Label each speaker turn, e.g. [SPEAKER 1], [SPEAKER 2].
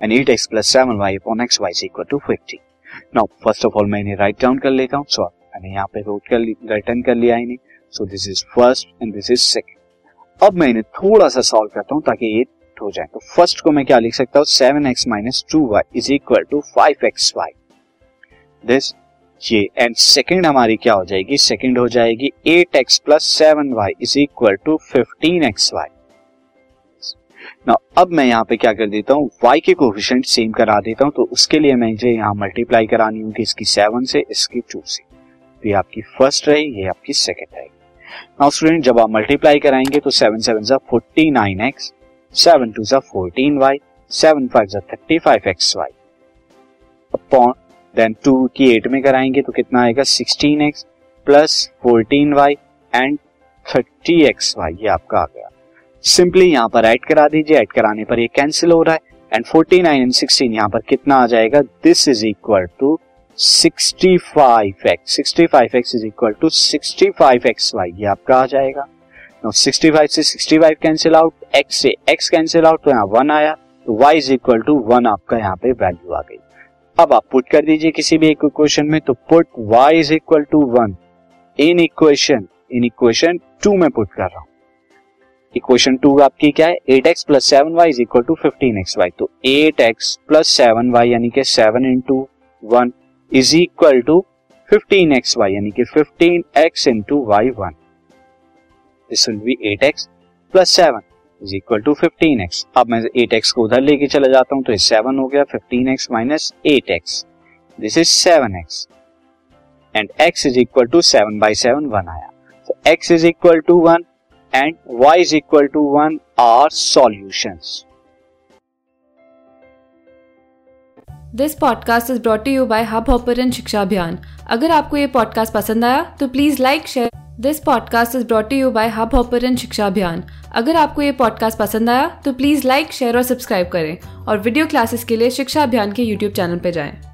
[SPEAKER 1] And eight x plus seven y upon x y equal to fifty now first of all मैं इन्हें write down कर लेता हूँ सो मैंने यहाँ पे रोट कर रिटर्न कर लिया इन्हें. So this is first and this is second अब मैं इन्हें थोड़ा सा सॉल्व करता हूँ ताकि ये हो जाए। तो फ़र्स्ट को मैं क्या लिख सकता हूँ? Seven x minus two y is equal to five x y this ये एंड सेकंड हमारी क्या हो जाएगी? सेकेंड हो जाएगी eight x plus seven y is equal to fifteen x y ना अब मैं यहाँ पे क्या कर देता हूँ? वाई के कोफिशिएंट सेम करा देता हूँ तो उसके लिए मैं मुझे यहाँ मल्टीप्लाई करानी होगी इसकी सेवन से, इसकी टू से। तो ये आपकी फ़र्स्ट रहेगी, ये आपकी सेकंड रहेगी। नाउ स्टूडेंट जब आप मल्टीप्लाई कराएँगे तो सेवन सेवन सा forty nine x seven two सा फोर्टीन वाई सेवन फाइव सा thirty five x y upon then two की एट में कराएँगे तो कितना आएगा? Sixteen x plus fourteen y and thirty x y ये आपका आ गया। सिंपली यहाँ पर ऐड करा दीजिए। ऐड कराने पर ये कैंसिल हो रहा है। एंड 49 एंड 16 यहाँ पर कितना आ जाएगा? This is equal to 65 x 65 x is equal to 65 x y ये आपका आ जाएगा। नो 65 से 65 कैंसिल आउट एक्स से एक्स कैंसिल आउट तो यहाँ वन आया। तो y is equal to one आपका यहाँ पे वैल्यू आ गई। अब आप पुट कर दीजिए किसी भी एक इक्वेशन में तो put y is equal to one in equation in equation two में पुट कर रहा हूँ। इक्वेशन टू आपकी क्या है? Eight x plus seven y is equal to fifteen x y. तो eight x plus seven y यानी कि seven into one is equal to fifteen x y यानी कि fifteen x into y one. This will be eight x plus seven is equal to fifteen x अब मैं eight x को उधर लेके चला जाता हूँ तो सेवन हो गया fifteen x minus eight x this is seven x and x is equal to seven by seven one आया। तो x is equal to one and y is equal to one are solutions
[SPEAKER 2] this podcast is brought you by Hubhopper Shiksha Abhiyan अगर आपको ये podcast पसंद आया तो please like share this podcast is brought you by Hubhopper Shiksha Abhiyan अगर आपको ये podcast पसंद आया तो प्लीज़ लाइक शेयर और सब्सक्राइब करें। और वीडियो क्लासेस के लिए शिक्षा अभियान के यूट्यूब चैनल पर जाएँ।